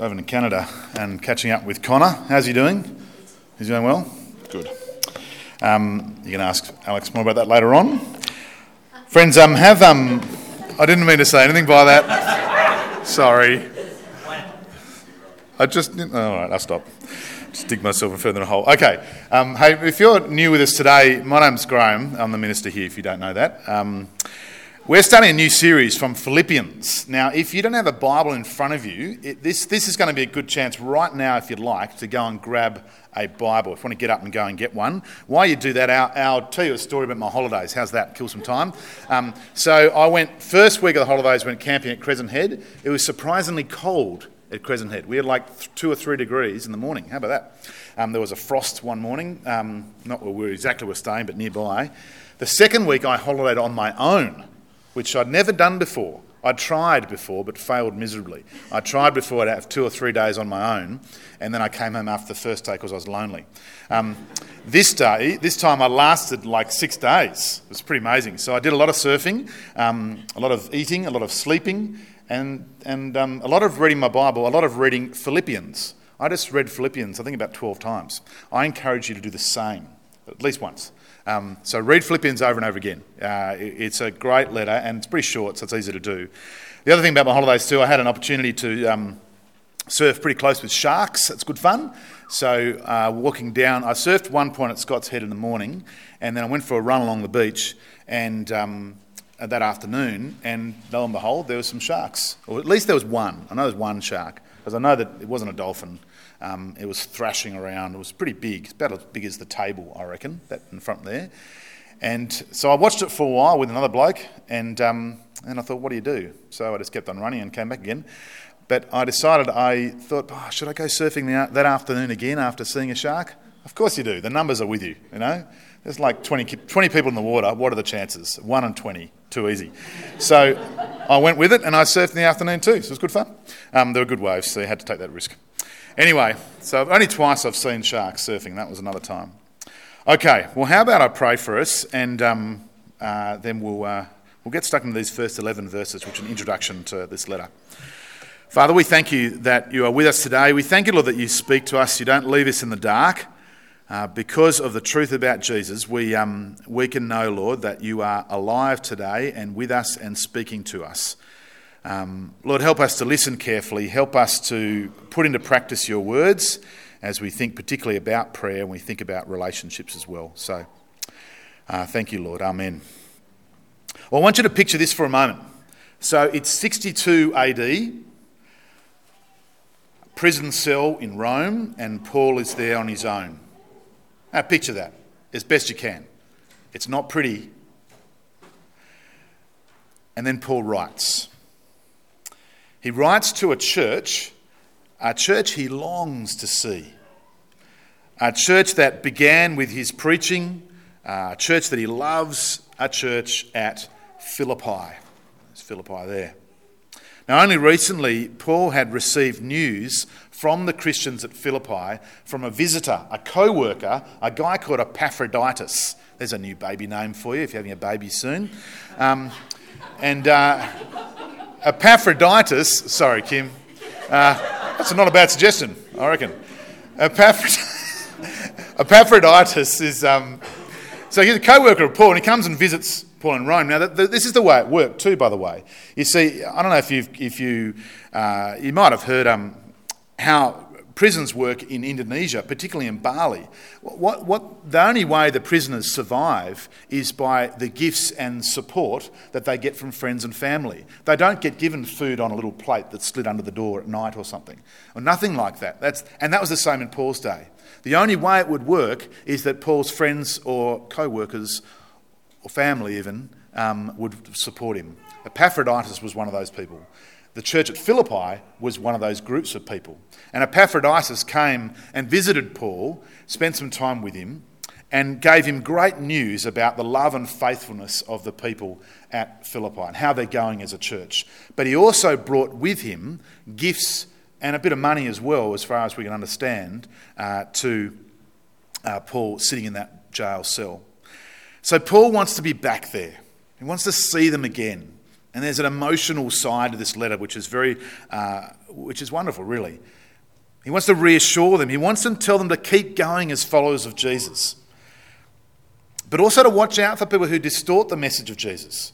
over in Canada and catching up with Connor. How's he doing? He's doing well? Good. Um, you can ask Alex more about that later on. Friends, um, have um, I didn't mean to say anything by that. Sorry. I just all right. I'll stop. Just dig myself further in a hole. Okay. Um, hey, if you're new with us today, my name's Graham. I'm the minister here. If you don't know that. We're starting a new series from Philippians. Now, if you don't have a Bible in front of you, it, this, this is going to be a good chance right now, if you'd like, to go and grab a Bible. If you want to get up and go and get one. While you do that, I'll, I'll tell you a story about my holidays. How's that? Kill some time. Um, so I went, first week of the holidays, went camping at Crescent Head. It was surprisingly cold at Crescent Head. We had like two or three degrees in the morning. How about that? Um, there was a frost one morning, um, not where we exactly were staying, but nearby. The second week I holidayed on my own which I'd never done before. I'd tried before, but failed miserably. I tried before, I'd have two or three days on my own, and then I came home after the first day because I was lonely. Um, this day, this time I lasted like six days. It was pretty amazing. So I did a lot of surfing, um, a lot of eating, a lot of sleeping, and, and um, a lot of reading my Bible, a lot of reading Philippians. I just read Philippians, I think about 12 times. I encourage you to do the same, at least once. Um, so read Philippians over and over again. Uh, it's a great letter and it's pretty short, so it's easy to do. The other thing about my holidays too, I had an opportunity to um, surf pretty close with sharks. It's good fun. So uh, walking down, I surfed one point at Scott's Head in the morning, and then I went for a run along the beach, and um, that afternoon, and lo and behold, there were some sharks, or at least there was one. I know there was one shark because I know that it wasn't a dolphin. Um, it was thrashing around. It was pretty big. It's about as big as the table, I reckon, that in front there. And so I watched it for a while with another bloke, and, um, and I thought, what do you do? So I just kept on running and came back again. But I decided, I thought, oh, should I go surfing that afternoon again after seeing a shark? Of course you do. The numbers are with you, you know. There's like 20, 20 people in the water. What are the chances? 1 in 20. Too easy. So I went with it and I surfed in the afternoon too. So it was good fun. Um, there were good waves, so you had to take that risk. Anyway, so only twice I've seen sharks surfing. That was another time. Okay, well, how about I pray for us and um, uh, then we'll, uh, we'll get stuck into these first 11 verses, which are an introduction to this letter. Father, we thank you that you are with us today. We thank you, Lord, that you speak to us. You don't leave us in the dark. Uh, because of the truth about Jesus, we, um, we can know, Lord, that you are alive today and with us and speaking to us. Um, Lord, help us to listen carefully. Help us to put into practice your words as we think particularly about prayer and we think about relationships as well. So, uh, thank you, Lord. Amen. Well, I want you to picture this for a moment. So, it's 62 AD, prison cell in Rome, and Paul is there on his own. Now, picture that as best you can. It's not pretty. And then Paul writes. He writes to a church, a church he longs to see, a church that began with his preaching, a church that he loves, a church at Philippi. There's Philippi there. Now, only recently, Paul had received news from the Christians at Philippi from a visitor, a co worker, a guy called Epaphroditus. There's a new baby name for you if you're having a baby soon. Um, and uh, Epaphroditus, sorry, Kim, uh, that's not a bad suggestion, I reckon. Epaphroditus is, um, so he's a co worker of Paul, and he comes and visits Paul in Rome. Now, this is the way it worked, too, by the way. You see, I don't know if, you've, if you, uh, you might have heard um, how prisons work in Indonesia, particularly in Bali. What, what, the only way the prisoners survive is by the gifts and support that they get from friends and family. They don't get given food on a little plate that's slid under the door at night or something, or nothing like that. That's, and that was the same in Paul's day. The only way it would work is that Paul's friends or co workers, or family even, um, would support him. Epaphroditus was one of those people. The church at Philippi was one of those groups of people. And Epaphroditus came and visited Paul, spent some time with him, and gave him great news about the love and faithfulness of the people at Philippi and how they're going as a church. But he also brought with him gifts and a bit of money as well, as far as we can understand, uh, to uh, Paul sitting in that jail cell. So Paul wants to be back there. He wants to see them again. And there's an emotional side to this letter which is very, uh, which is wonderful, really. He wants to reassure them. He wants them to tell them to keep going as followers of Jesus, but also to watch out for people who distort the message of Jesus.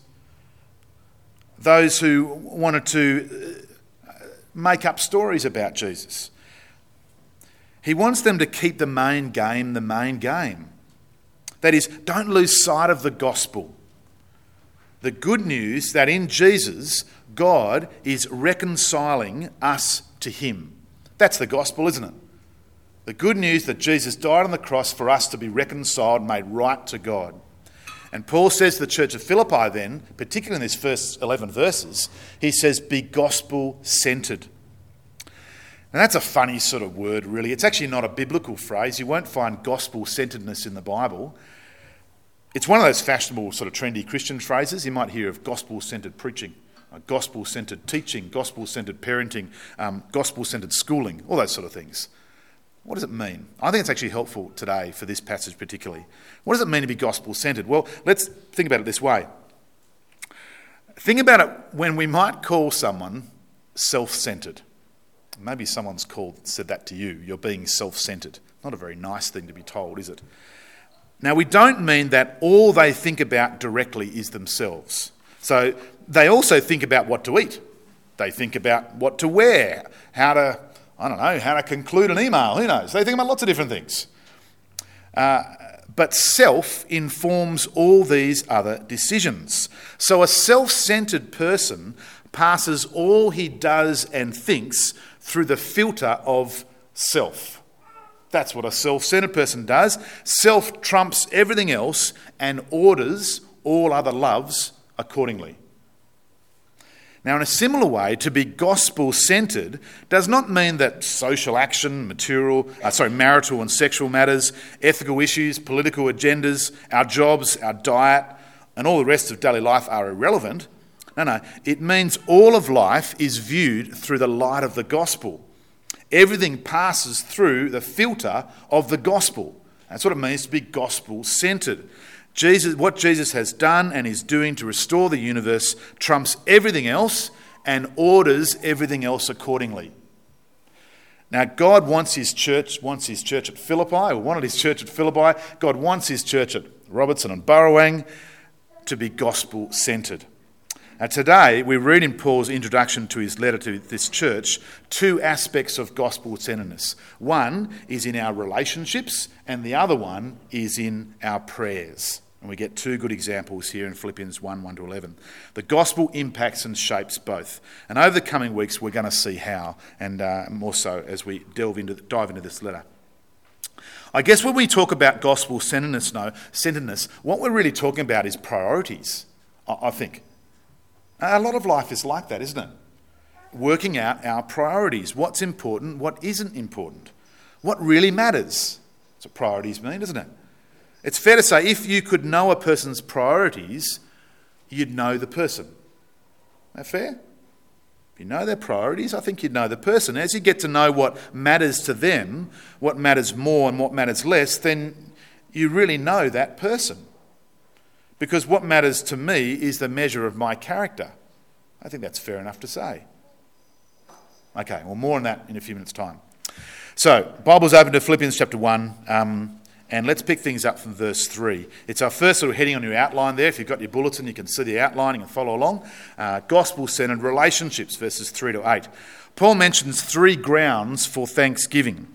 Those who wanted to uh, make up stories about Jesus. He wants them to keep the main game the main game. That is, don't lose sight of the gospel the good news that in Jesus, God is reconciling us to Him. That's the gospel, isn't it? The good news that Jesus died on the cross for us to be reconciled, made right to God. And Paul says to the church of Philippi, then, particularly in these first 11 verses, he says, Be gospel centered. And that's a funny sort of word, really. It's actually not a biblical phrase. You won't find gospel centeredness in the Bible. It's one of those fashionable, sort of trendy Christian phrases. You might hear of gospel centered preaching, uh, gospel centered teaching, gospel centered parenting, um, gospel centered schooling, all those sort of things. What does it mean? I think it's actually helpful today for this passage, particularly. What does it mean to be gospel centered? Well, let's think about it this way. Think about it when we might call someone self centered. Maybe someone's called, said that to you. You're being self centered. Not a very nice thing to be told, is it? Now, we don't mean that all they think about directly is themselves. So they also think about what to eat. They think about what to wear, how to, I don't know, how to conclude an email. Who knows? They think about lots of different things. Uh, but self informs all these other decisions. So a self centered person passes all he does and thinks through the filter of self. That's what a self centered person does. Self trumps everything else and orders all other loves accordingly. Now, in a similar way, to be gospel centered does not mean that social action, material, uh, sorry, marital and sexual matters, ethical issues, political agendas, our jobs, our diet, and all the rest of daily life are irrelevant. No, no. It means all of life is viewed through the light of the gospel. Everything passes through the filter of the gospel. That's what it means to be gospel centered. Jesus, what Jesus has done and is doing to restore the universe trumps everything else and orders everything else accordingly. Now, God wants his church, wants his church at Philippi, or wanted his church at Philippi. God wants his church at Robertson and Burrawang to be gospel centered. Today, we read in Paul's introduction to his letter to this church two aspects of gospel centeredness. One is in our relationships, and the other one is in our prayers. And we get two good examples here in Philippians 1 1 to 11. The gospel impacts and shapes both. And over the coming weeks, we're going to see how, and uh, more so as we delve into, dive into this letter. I guess when we talk about gospel centeredness, no, centeredness, what we're really talking about is priorities, I think. A lot of life is like that, isn't it? Working out our priorities. What's important, what isn't important. What really matters. That's what priorities mean, isn't it? It's fair to say if you could know a person's priorities, you'd know the person. Is that fair? If you know their priorities, I think you'd know the person. As you get to know what matters to them, what matters more and what matters less, then you really know that person. Because what matters to me is the measure of my character. I think that's fair enough to say. Okay, well, more on that in a few minutes' time. So, Bible's open to Philippians chapter 1, um, and let's pick things up from verse 3. It's our first little heading on your outline there. If you've got your bulletin, you can see the outlining and follow along. Uh, Gospel centered relationships, verses 3 to 8. Paul mentions three grounds for thanksgiving.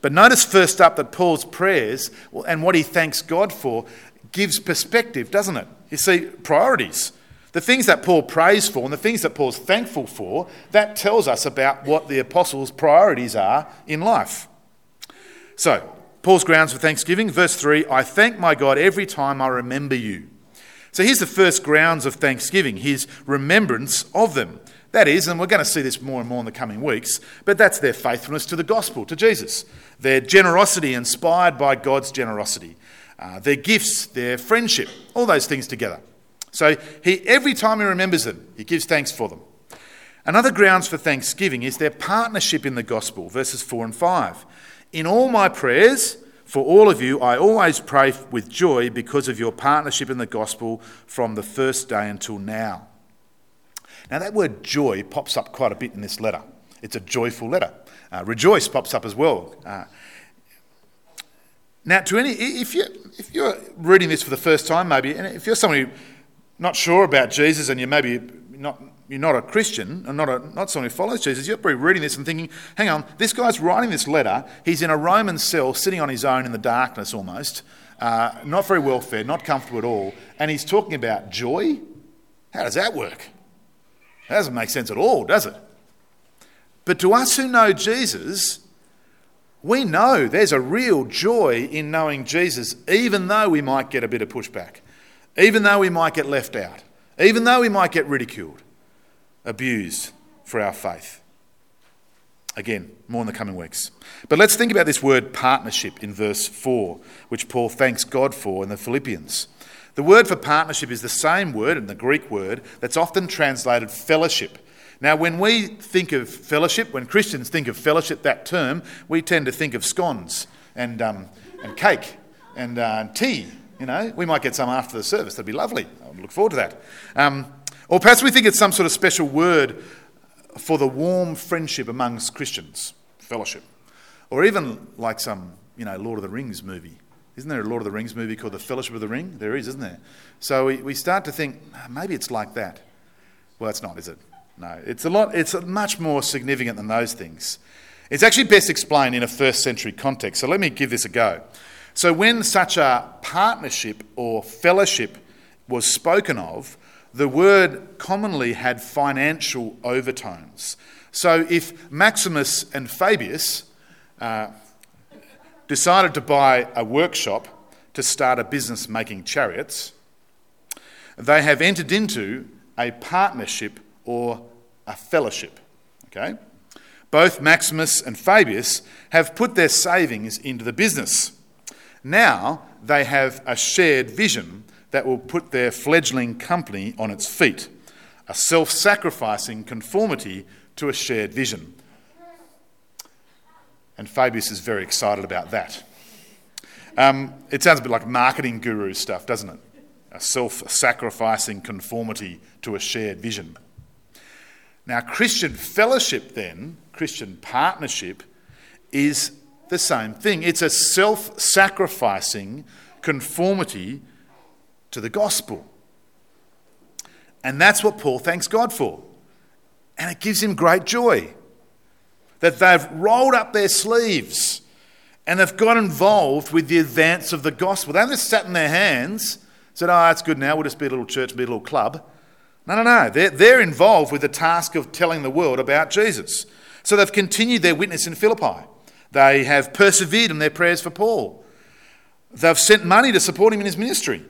But notice first up that Paul's prayers and what he thanks God for gives perspective, doesn't it? You see, priorities. The things that Paul prays for and the things that Paul's thankful for, that tells us about what the apostles' priorities are in life. So, Paul's grounds for thanksgiving, verse 3 I thank my God every time I remember you. So, here's the first grounds of thanksgiving his remembrance of them. That is, and we're going to see this more and more in the coming weeks, but that's their faithfulness to the gospel, to Jesus. Their generosity inspired by God's generosity uh, their gifts, their friendship, all those things together. So he, every time he remembers them, he gives thanks for them. Another grounds for thanksgiving is their partnership in the gospel, verses 4 and 5. In all my prayers for all of you, I always pray with joy because of your partnership in the gospel from the first day until now. Now, that word joy pops up quite a bit in this letter. It's a joyful letter. Uh, rejoice pops up as well. Uh, now, to any, if you if you're reading this for the first time, maybe, and if you're somebody not sure about Jesus and you're maybe not you're not a Christian and not not someone who follows Jesus, you're probably reading this and thinking, hang on, this guy's writing this letter. He's in a Roman cell, sitting on his own in the darkness almost, uh, not very well fed, not comfortable at all, and he's talking about joy. How does that work? That doesn't make sense at all, does it? But to us who know Jesus, we know there's a real joy in knowing Jesus, even though we might get a bit of pushback, even though we might get left out, even though we might get ridiculed, abused for our faith. Again, more in the coming weeks. But let's think about this word partnership in verse 4, which Paul thanks God for in the Philippians. The word for partnership is the same word in the Greek word that's often translated fellowship. Now, when we think of fellowship, when Christians think of fellowship, that term, we tend to think of scones and, um, and cake and uh, tea. You know, we might get some after the service. That'd be lovely. I look forward to that. Um, or perhaps we think it's some sort of special word for the warm friendship amongst Christians, fellowship. Or even like some, you know, Lord of the Rings movie. Isn't there a Lord of the Rings movie called The Fellowship of the Ring? There is, isn't there? So we, we start to think, ah, maybe it's like that. Well, it's not, is it? No, it's a lot, it's much more significant than those things. It's actually best explained in a first century context. So let me give this a go. So, when such a partnership or fellowship was spoken of, the word commonly had financial overtones. So, if Maximus and Fabius uh, decided to buy a workshop to start a business making chariots, they have entered into a partnership or a fellowship. Okay? Both Maximus and Fabius have put their savings into the business. Now they have a shared vision that will put their fledgling company on its feet, a self sacrificing conformity to a shared vision. And Fabius is very excited about that. Um, it sounds a bit like marketing guru stuff, doesn't it? A self sacrificing conformity to a shared vision. Now, Christian fellowship, then, Christian partnership, is the same thing. It's a self sacrificing conformity to the gospel. And that's what Paul thanks God for. And it gives him great joy that they've rolled up their sleeves and they've got involved with the advance of the gospel. They haven't just sat in their hands, said, Oh, that's good now, we'll just be a little church, be a little club. No, no, no. They're, they're involved with the task of telling the world about Jesus. So they've continued their witness in Philippi. They have persevered in their prayers for Paul. They've sent money to support him in his ministry,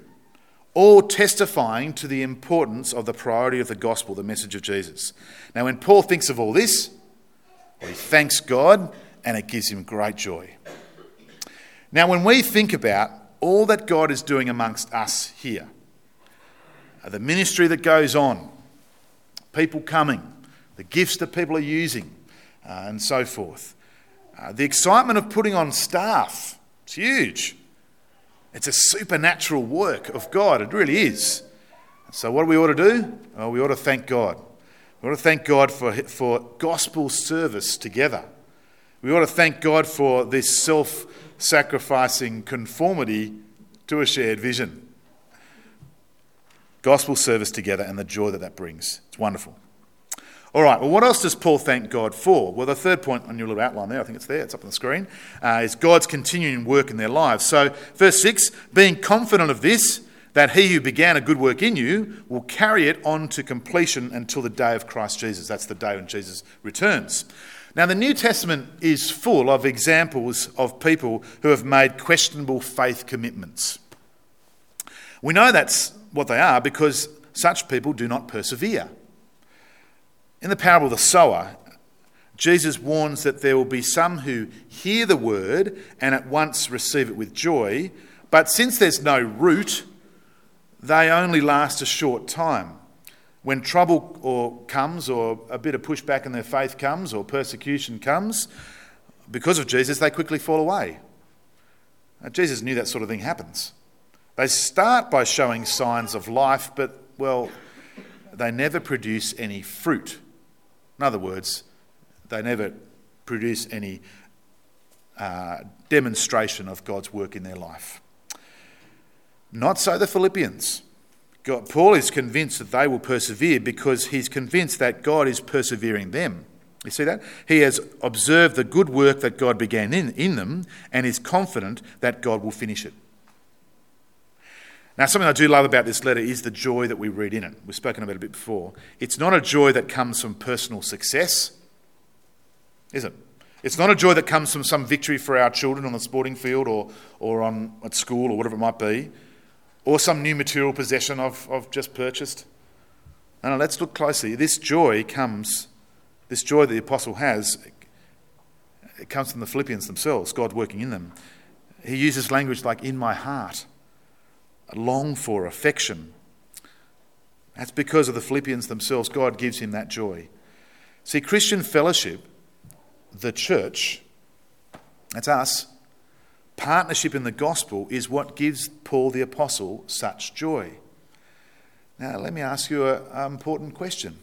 all testifying to the importance of the priority of the gospel, the message of Jesus. Now, when Paul thinks of all this, he thanks God and it gives him great joy. Now, when we think about all that God is doing amongst us here, the ministry that goes on, people coming, the gifts that people are using, uh, and so forth. Uh, the excitement of putting on staff, it's huge. It's a supernatural work of God, it really is. So, what do we ought to do? Well, we ought to thank God. We ought to thank God for, for gospel service together. We ought to thank God for this self sacrificing conformity to a shared vision gospel service together and the joy that that brings. It's wonderful. All right, well, what else does Paul thank God for? Well, the third point on your little outline there, I think it's there, it's up on the screen, uh, is God's continuing work in their lives. So, verse 6 being confident of this, that he who began a good work in you will carry it on to completion until the day of Christ Jesus. That's the day when Jesus returns. Now, the New Testament is full of examples of people who have made questionable faith commitments. We know that's what they are because such people do not persevere. In the parable of the sower, Jesus warns that there will be some who hear the word and at once receive it with joy, but since there's no root, they only last a short time. When trouble or comes, or a bit of pushback in their faith comes, or persecution comes, because of Jesus, they quickly fall away. Now, Jesus knew that sort of thing happens. They start by showing signs of life, but, well, they never produce any fruit. In other words, they never produce any uh, demonstration of God's work in their life. Not so the Philippians. God, Paul is convinced that they will persevere because he's convinced that God is persevering them. You see that? He has observed the good work that God began in, in them and is confident that God will finish it. Now, something I do love about this letter is the joy that we read in it. We've spoken about it a bit before. It's not a joy that comes from personal success, is it? It's not a joy that comes from some victory for our children on the sporting field or, or on, at school or whatever it might be, or some new material possession I've, I've just purchased. No, no, let's look closely. This joy comes, this joy that the apostle has, it comes from the Philippians themselves, God working in them. He uses language like, in my heart long for, affection. That's because of the Philippians themselves. God gives him that joy. See, Christian fellowship, the church, that's us, partnership in the gospel is what gives Paul the Apostle such joy. Now, let me ask you an important question.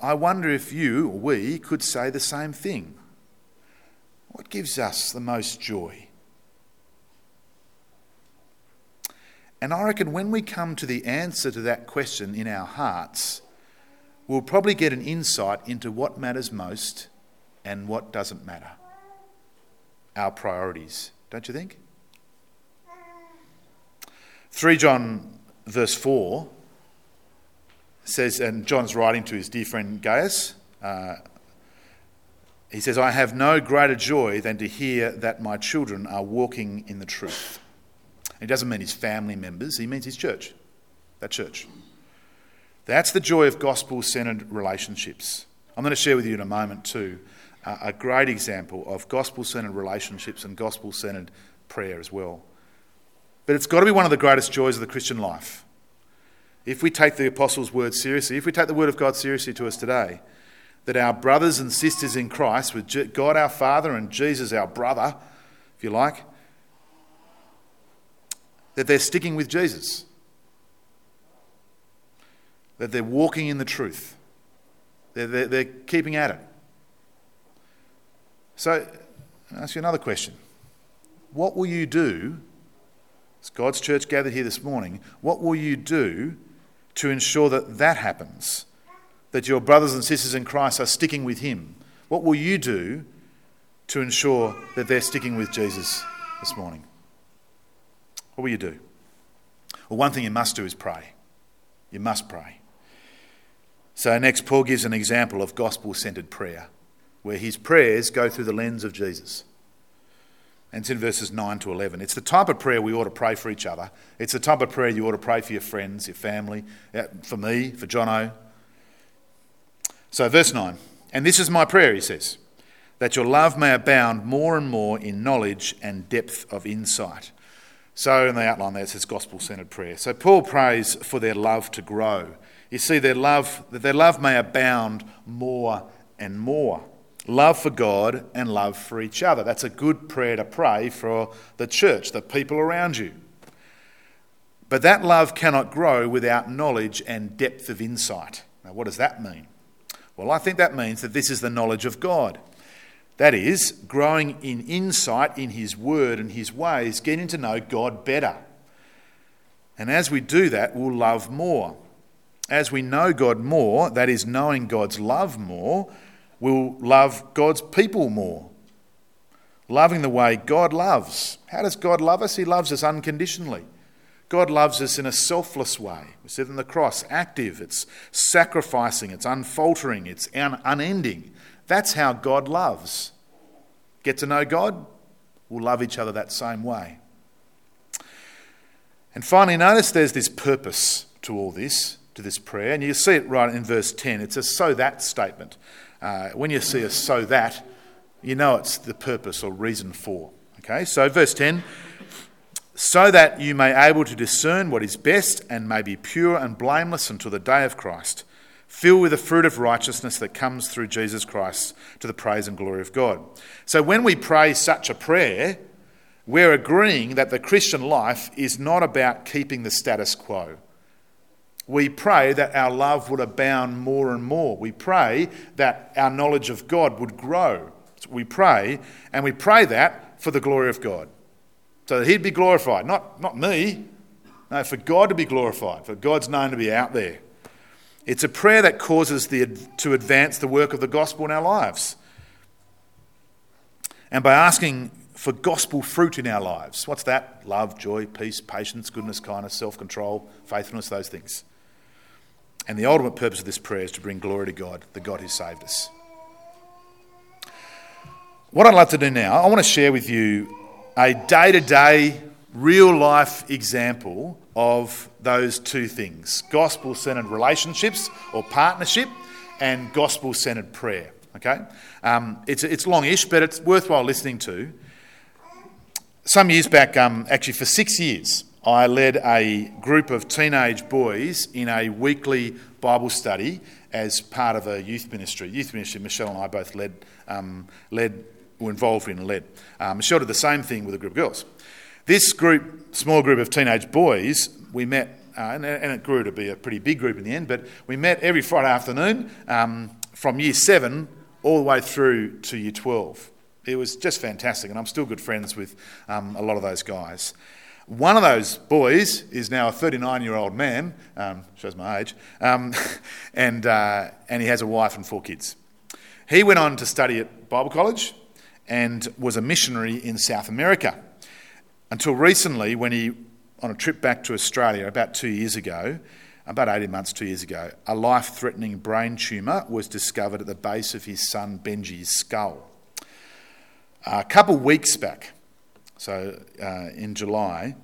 I wonder if you or we could say the same thing. What gives us the most joy? And I reckon when we come to the answer to that question in our hearts, we'll probably get an insight into what matters most and what doesn't matter. Our priorities, don't you think? 3 John verse 4 says, and John's writing to his dear friend Gaius. Uh, he says, I have no greater joy than to hear that my children are walking in the truth. He doesn't mean his family members, he means his church, that church. That's the joy of gospel centered relationships. I'm going to share with you in a moment, too, a great example of gospel centered relationships and gospel centered prayer as well. But it's got to be one of the greatest joys of the Christian life. If we take the Apostles' word seriously, if we take the word of God seriously to us today, that our brothers and sisters in Christ, with God our Father and Jesus our brother, if you like, that they're sticking with Jesus, that they're walking in the truth, they're, they're, they're keeping at it. So, I'll ask you another question. What will you do, as God's church gathered here this morning, what will you do to ensure that that happens? That your brothers and sisters in Christ are sticking with Him? What will you do to ensure that they're sticking with Jesus this morning? What will you do? Well, one thing you must do is pray. You must pray. So, next, Paul gives an example of gospel centered prayer, where his prayers go through the lens of Jesus. And it's in verses 9 to 11. It's the type of prayer we ought to pray for each other. It's the type of prayer you ought to pray for your friends, your family, uh, for me, for Jono. So, verse 9. And this is my prayer, he says, that your love may abound more and more in knowledge and depth of insight so in the outline there it says gospel centered prayer. So Paul prays for their love to grow. You see, their love, that their love may abound more and more. Love for God and love for each other. That's a good prayer to pray for the church, the people around you. But that love cannot grow without knowledge and depth of insight. Now, what does that mean? Well, I think that means that this is the knowledge of God. That is, growing in insight in His Word and His ways, getting to know God better. And as we do that, we'll love more. As we know God more, that is, knowing God's love more, we'll love God's people more. Loving the way God loves. How does God love us? He loves us unconditionally. God loves us in a selfless way. We it in the cross active, it's sacrificing, it's unfaltering, it's un- unending. That's how God loves. Get to know God, we'll love each other that same way. And finally, notice there's this purpose to all this, to this prayer, and you see it right in verse 10. It's a so that statement. Uh, when you see a so that, you know it's the purpose or reason for. Okay, so verse 10 so that you may able to discern what is best and may be pure and blameless until the day of Christ filled with the fruit of righteousness that comes through Jesus Christ to the praise and glory of God. So when we pray such a prayer, we're agreeing that the Christian life is not about keeping the status quo. We pray that our love would abound more and more. We pray that our knowledge of God would grow. We pray, and we pray that for the glory of God. So that He'd be glorified, not, not me. No, for God to be glorified, for God's name to be out there. It's a prayer that causes the, to advance the work of the gospel in our lives. And by asking for gospel fruit in our lives, what's that? Love, joy, peace, patience, goodness, kindness, self control, faithfulness, those things. And the ultimate purpose of this prayer is to bring glory to God, the God who saved us. What I'd love to do now, I want to share with you a day to day, real life example of those two things gospel centered relationships or partnership and gospel centered prayer. Okay? Um, it's, it's longish, but it's worthwhile listening to. Some years back, um, actually for six years, I led a group of teenage boys in a weekly Bible study as part of a youth ministry. Youth ministry, Michelle and I both led, um, led were involved in and led. Um, Michelle did the same thing with a group of girls. This group, small group of teenage boys, we met, uh, and, and, it grew to be a pretty big group in the end, but we met every Friday afternoon um, from year seven all the way through to year 12. It was just fantastic, and I'm still good friends with um, a lot of those guys. One of those boys is now a 39 year old man, um, shows my age, um, and, uh, and he has a wife and four kids. He went on to study at Bible College and was a missionary in South America until recently when he, on a trip back to Australia about two years ago, about 18 months, two years ago, a life threatening brain tumour was discovered at the base of his son Benji's skull. A couple weeks back, so uh, in July,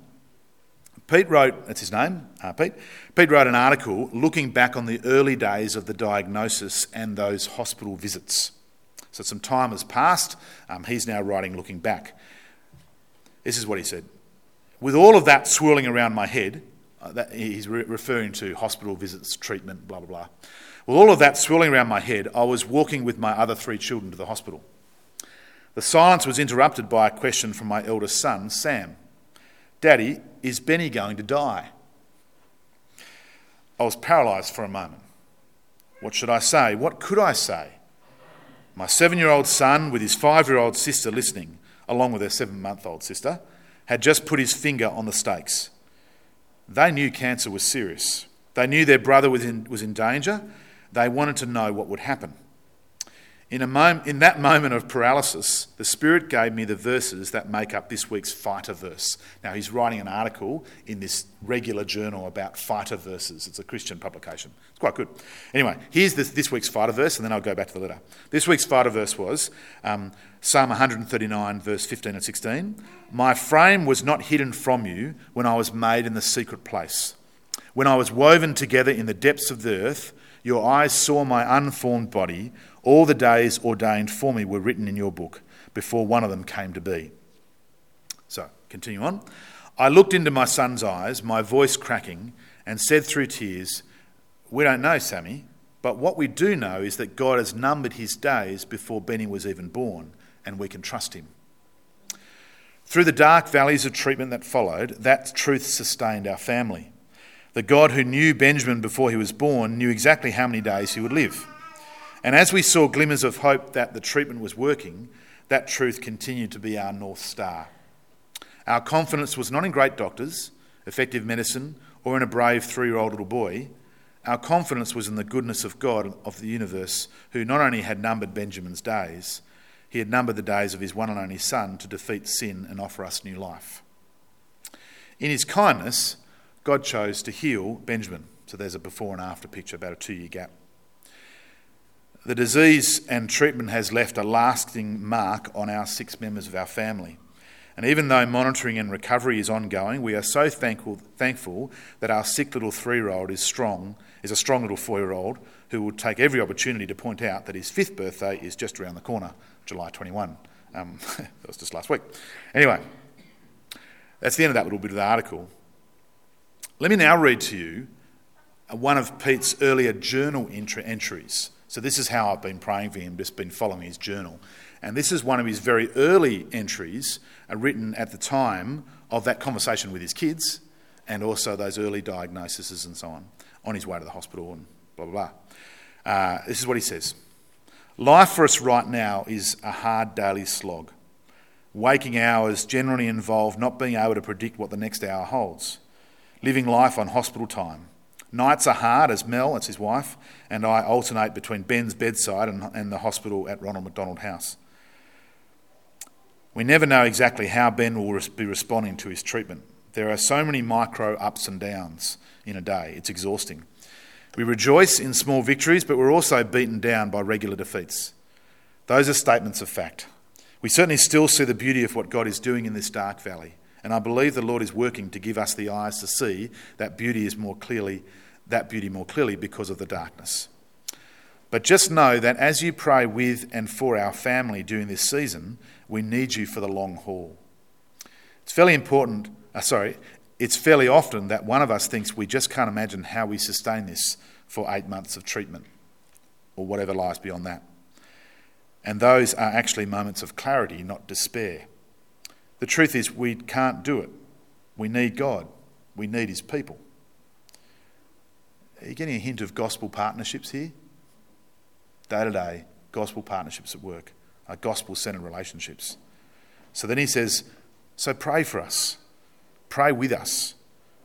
Pete wrote, that's his name, uh, Pete. Pete wrote an article looking back on the early days of the diagnosis and those hospital visits. So some time has passed. Um, he's now writing looking back. This is what he said. With all of that swirling around my head, uh, that, he's re- referring to hospital visits, treatment, blah, blah, blah. With all of that swirling around my head, I was walking with my other three children to the hospital. The silence was interrupted by a question from my eldest son, Sam. Daddy, is Benny going to die? I was paralysed for a moment. What should I say? What could I say? My seven year old son, with his five year old sister listening, along with her seven month old sister, had just put his finger on the stakes. They knew cancer was serious. They knew their brother was in, was in danger. They wanted to know what would happen. In, a mom- in that moment of paralysis, the Spirit gave me the verses that make up this week's fighter verse. Now, he's writing an article in this regular journal about fighter verses. It's a Christian publication. It's quite good. Anyway, here's this, this week's fighter verse, and then I'll go back to the letter. This week's fighter verse was um, Psalm 139, verse 15 and 16. My frame was not hidden from you when I was made in the secret place. When I was woven together in the depths of the earth, your eyes saw my unformed body. All the days ordained for me were written in your book before one of them came to be. So, continue on. I looked into my son's eyes, my voice cracking, and said through tears, We don't know, Sammy, but what we do know is that God has numbered his days before Benny was even born, and we can trust him. Through the dark valleys of treatment that followed, that truth sustained our family. The God who knew Benjamin before he was born knew exactly how many days he would live. And as we saw glimmers of hope that the treatment was working, that truth continued to be our North Star. Our confidence was not in great doctors, effective medicine, or in a brave three year old little boy. Our confidence was in the goodness of God of the universe, who not only had numbered Benjamin's days, he had numbered the days of his one and only Son to defeat sin and offer us new life. In his kindness, God chose to heal Benjamin. So there's a before and after picture, about a two year gap. The disease and treatment has left a lasting mark on our six members of our family. And even though monitoring and recovery is ongoing, we are so thankful, thankful that our sick little three year old is strong, is a strong little four year old who will take every opportunity to point out that his fifth birthday is just around the corner, July 21. Um, that was just last week. Anyway, that's the end of that little bit of the article. Let me now read to you one of Pete's earlier journal entries so this is how I've been praying for him, just been following his journal. And this is one of his very early entries uh, written at the time of that conversation with his kids and also those early diagnoses and so on. on his way to the hospital and blah, blah, blah. Uh, this is what he says Life for us right now is a hard daily slog. Waking hours generally involve not being able to predict what the next hour holds, living life on hospital time. Nights are hard as Mel, that's his wife, and I alternate between Ben's bedside and, and the hospital at Ronald McDonald House. We never know exactly how Ben will be responding to his treatment. There are so many micro ups and downs in a day, it's exhausting. We rejoice in small victories, but we're also beaten down by regular defeats. Those are statements of fact. We certainly still see the beauty of what God is doing in this dark valley, and I believe the Lord is working to give us the eyes to see that beauty is more clearly that beauty more clearly because of the darkness. But just know that as you pray with and for our family during this season, we need you for the long haul. It's fairly important, uh, sorry, it's fairly often that one of us thinks we just can't imagine how we sustain this for eight months of treatment or whatever lies beyond that. And those are actually moments of clarity, not despair. The truth is, we can't do it. We need God, we need His people. Are you getting a hint of gospel partnerships here? Day to day, gospel partnerships at work, are gospel centered relationships. So then he says, So pray for us, pray with us,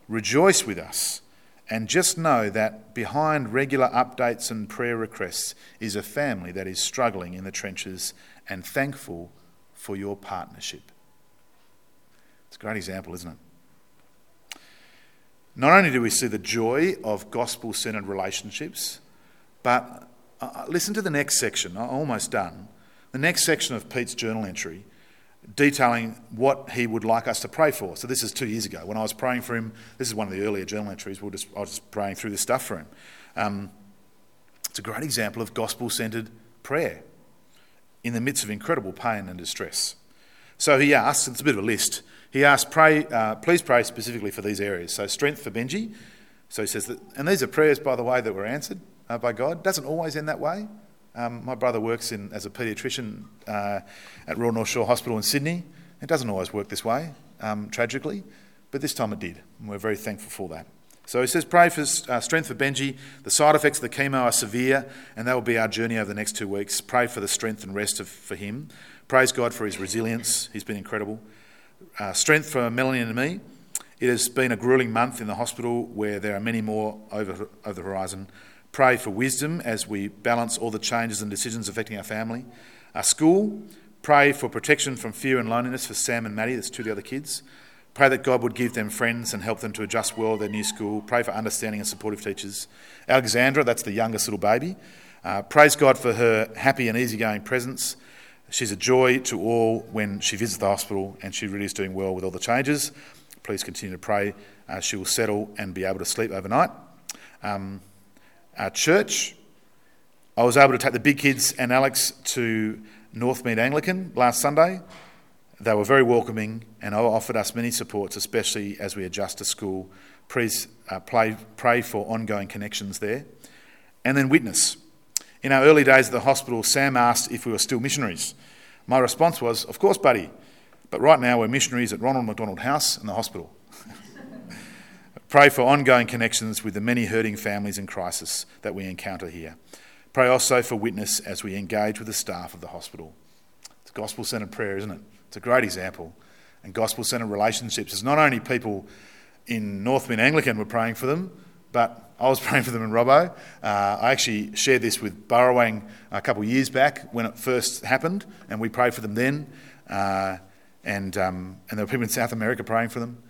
rejoice with us, and just know that behind regular updates and prayer requests is a family that is struggling in the trenches and thankful for your partnership. It's a great example, isn't it? Not only do we see the joy of gospel centered relationships, but uh, uh, listen to the next section. I'm almost done. The next section of Pete's journal entry detailing what he would like us to pray for. So, this is two years ago when I was praying for him. This is one of the earlier journal entries. We'll just, I was just praying through this stuff for him. Um, it's a great example of gospel centered prayer in the midst of incredible pain and distress. So, he asks, it's a bit of a list he asked, pray, uh, please pray specifically for these areas. So, strength for Benji. So, he says that, and these are prayers, by the way, that were answered uh, by God. Doesn't always end that way. Um, my brother works in, as a paediatrician uh, at Royal North Shore Hospital in Sydney. It doesn't always work this way, um, tragically, but this time it did. And we're very thankful for that. So he says, pray for uh, strength for Benji. The side effects of the chemo are severe, and that will be our journey over the next two weeks. Pray for the strength and rest of, for him. Praise God for his resilience. He's been incredible uh, strength for Melanie and me. It has been a grueling month in the hospital where there are many more over, over the horizon. Pray for wisdom as we balance all the changes and decisions affecting our family. Our school, pray for protection from fear and loneliness for Sam and Maddie, that's two of the other kids. Pray that God would give them friends and help them to adjust well to their new school. Pray for understanding and supportive teachers. Alexandra, that's the youngest little baby. Uh, praise God for her happy and easygoing presence She's a joy to all when she visits the hospital, and she really is doing well with all the changes. Please continue to pray. Uh, she will settle and be able to sleep overnight. Um, our church, I was able to take the big kids and Alex to Northmead Anglican last Sunday. They were very welcoming and offered us many supports, especially as we adjust to school. Please uh, pray, pray for ongoing connections there. And then witness. In our early days at the hospital, Sam asked if we were still missionaries. My response was, Of course, buddy, but right now we're missionaries at Ronald McDonald House and the hospital. Pray for ongoing connections with the many hurting families in crisis that we encounter here. Pray also for witness as we engage with the staff of the hospital. It's gospel centered prayer, isn't it? It's a great example. And gospel centered relationships is not only people in Northmead Anglican were praying for them, but I was praying for them in Robbo. Uh, I actually shared this with Burrawang a couple of years back when it first happened, and we prayed for them then. Uh, and, um, and there were people in South America praying for them.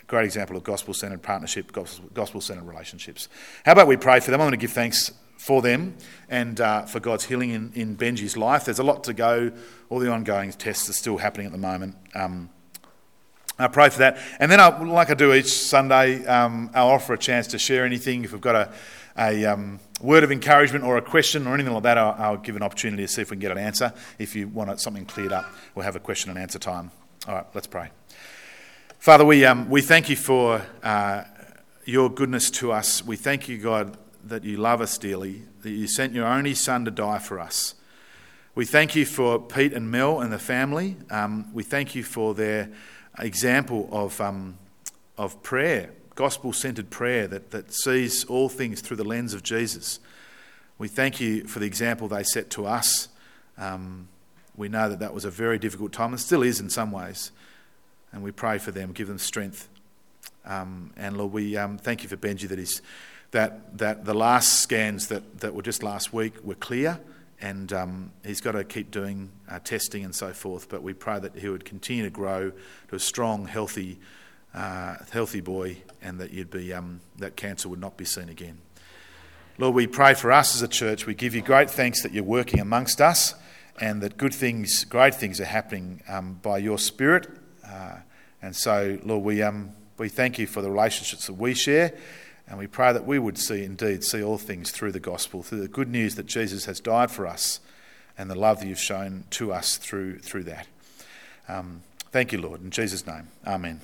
A great example of gospel centered partnership, gospel centered relationships. How about we pray for them? I'm going to give thanks for them and uh, for God's healing in, in Benji's life. There's a lot to go. All the ongoing tests are still happening at the moment. Um, I pray for that. And then, I, like I do each Sunday, um, I'll offer a chance to share anything. If we've got a, a um, word of encouragement or a question or anything like that, I'll, I'll, give an opportunity to see if we can get an answer. If you want something cleared up, we'll have a question and answer time. All right, let's pray. Father, we, um, we thank you for uh, your goodness to us. We thank you, God, that you love us dearly, that you sent your only Son to die for us. We thank you for Pete and Mel and the family. Um, we thank you for their example of, um, of prayer, gospel centered prayer that, that sees all things through the lens of Jesus. We thank you for the example they set to us. Um, we know that that was a very difficult time and still is in some ways. And we pray for them, give them strength. Um, and Lord, we um, thank you for Benji that, he's, that, that the last scans that, that were just last week were clear and um, he's got to keep doing uh, testing and so forth. But we pray that he would continue to grow to a strong, healthy, uh, healthy boy, and that you'd be um, that cancer would not be seen again. Lord, we pray for us as a church. We give you great thanks that you're working amongst us, and that good things, great things, are happening um, by your Spirit. Uh, and so, Lord, we um, we thank you for the relationships that we share. And we pray that we would see, indeed, see all things through the gospel, through the good news that Jesus has died for us and the love that you've shown to us through, through that. Um, thank you, Lord. In Jesus' name, amen.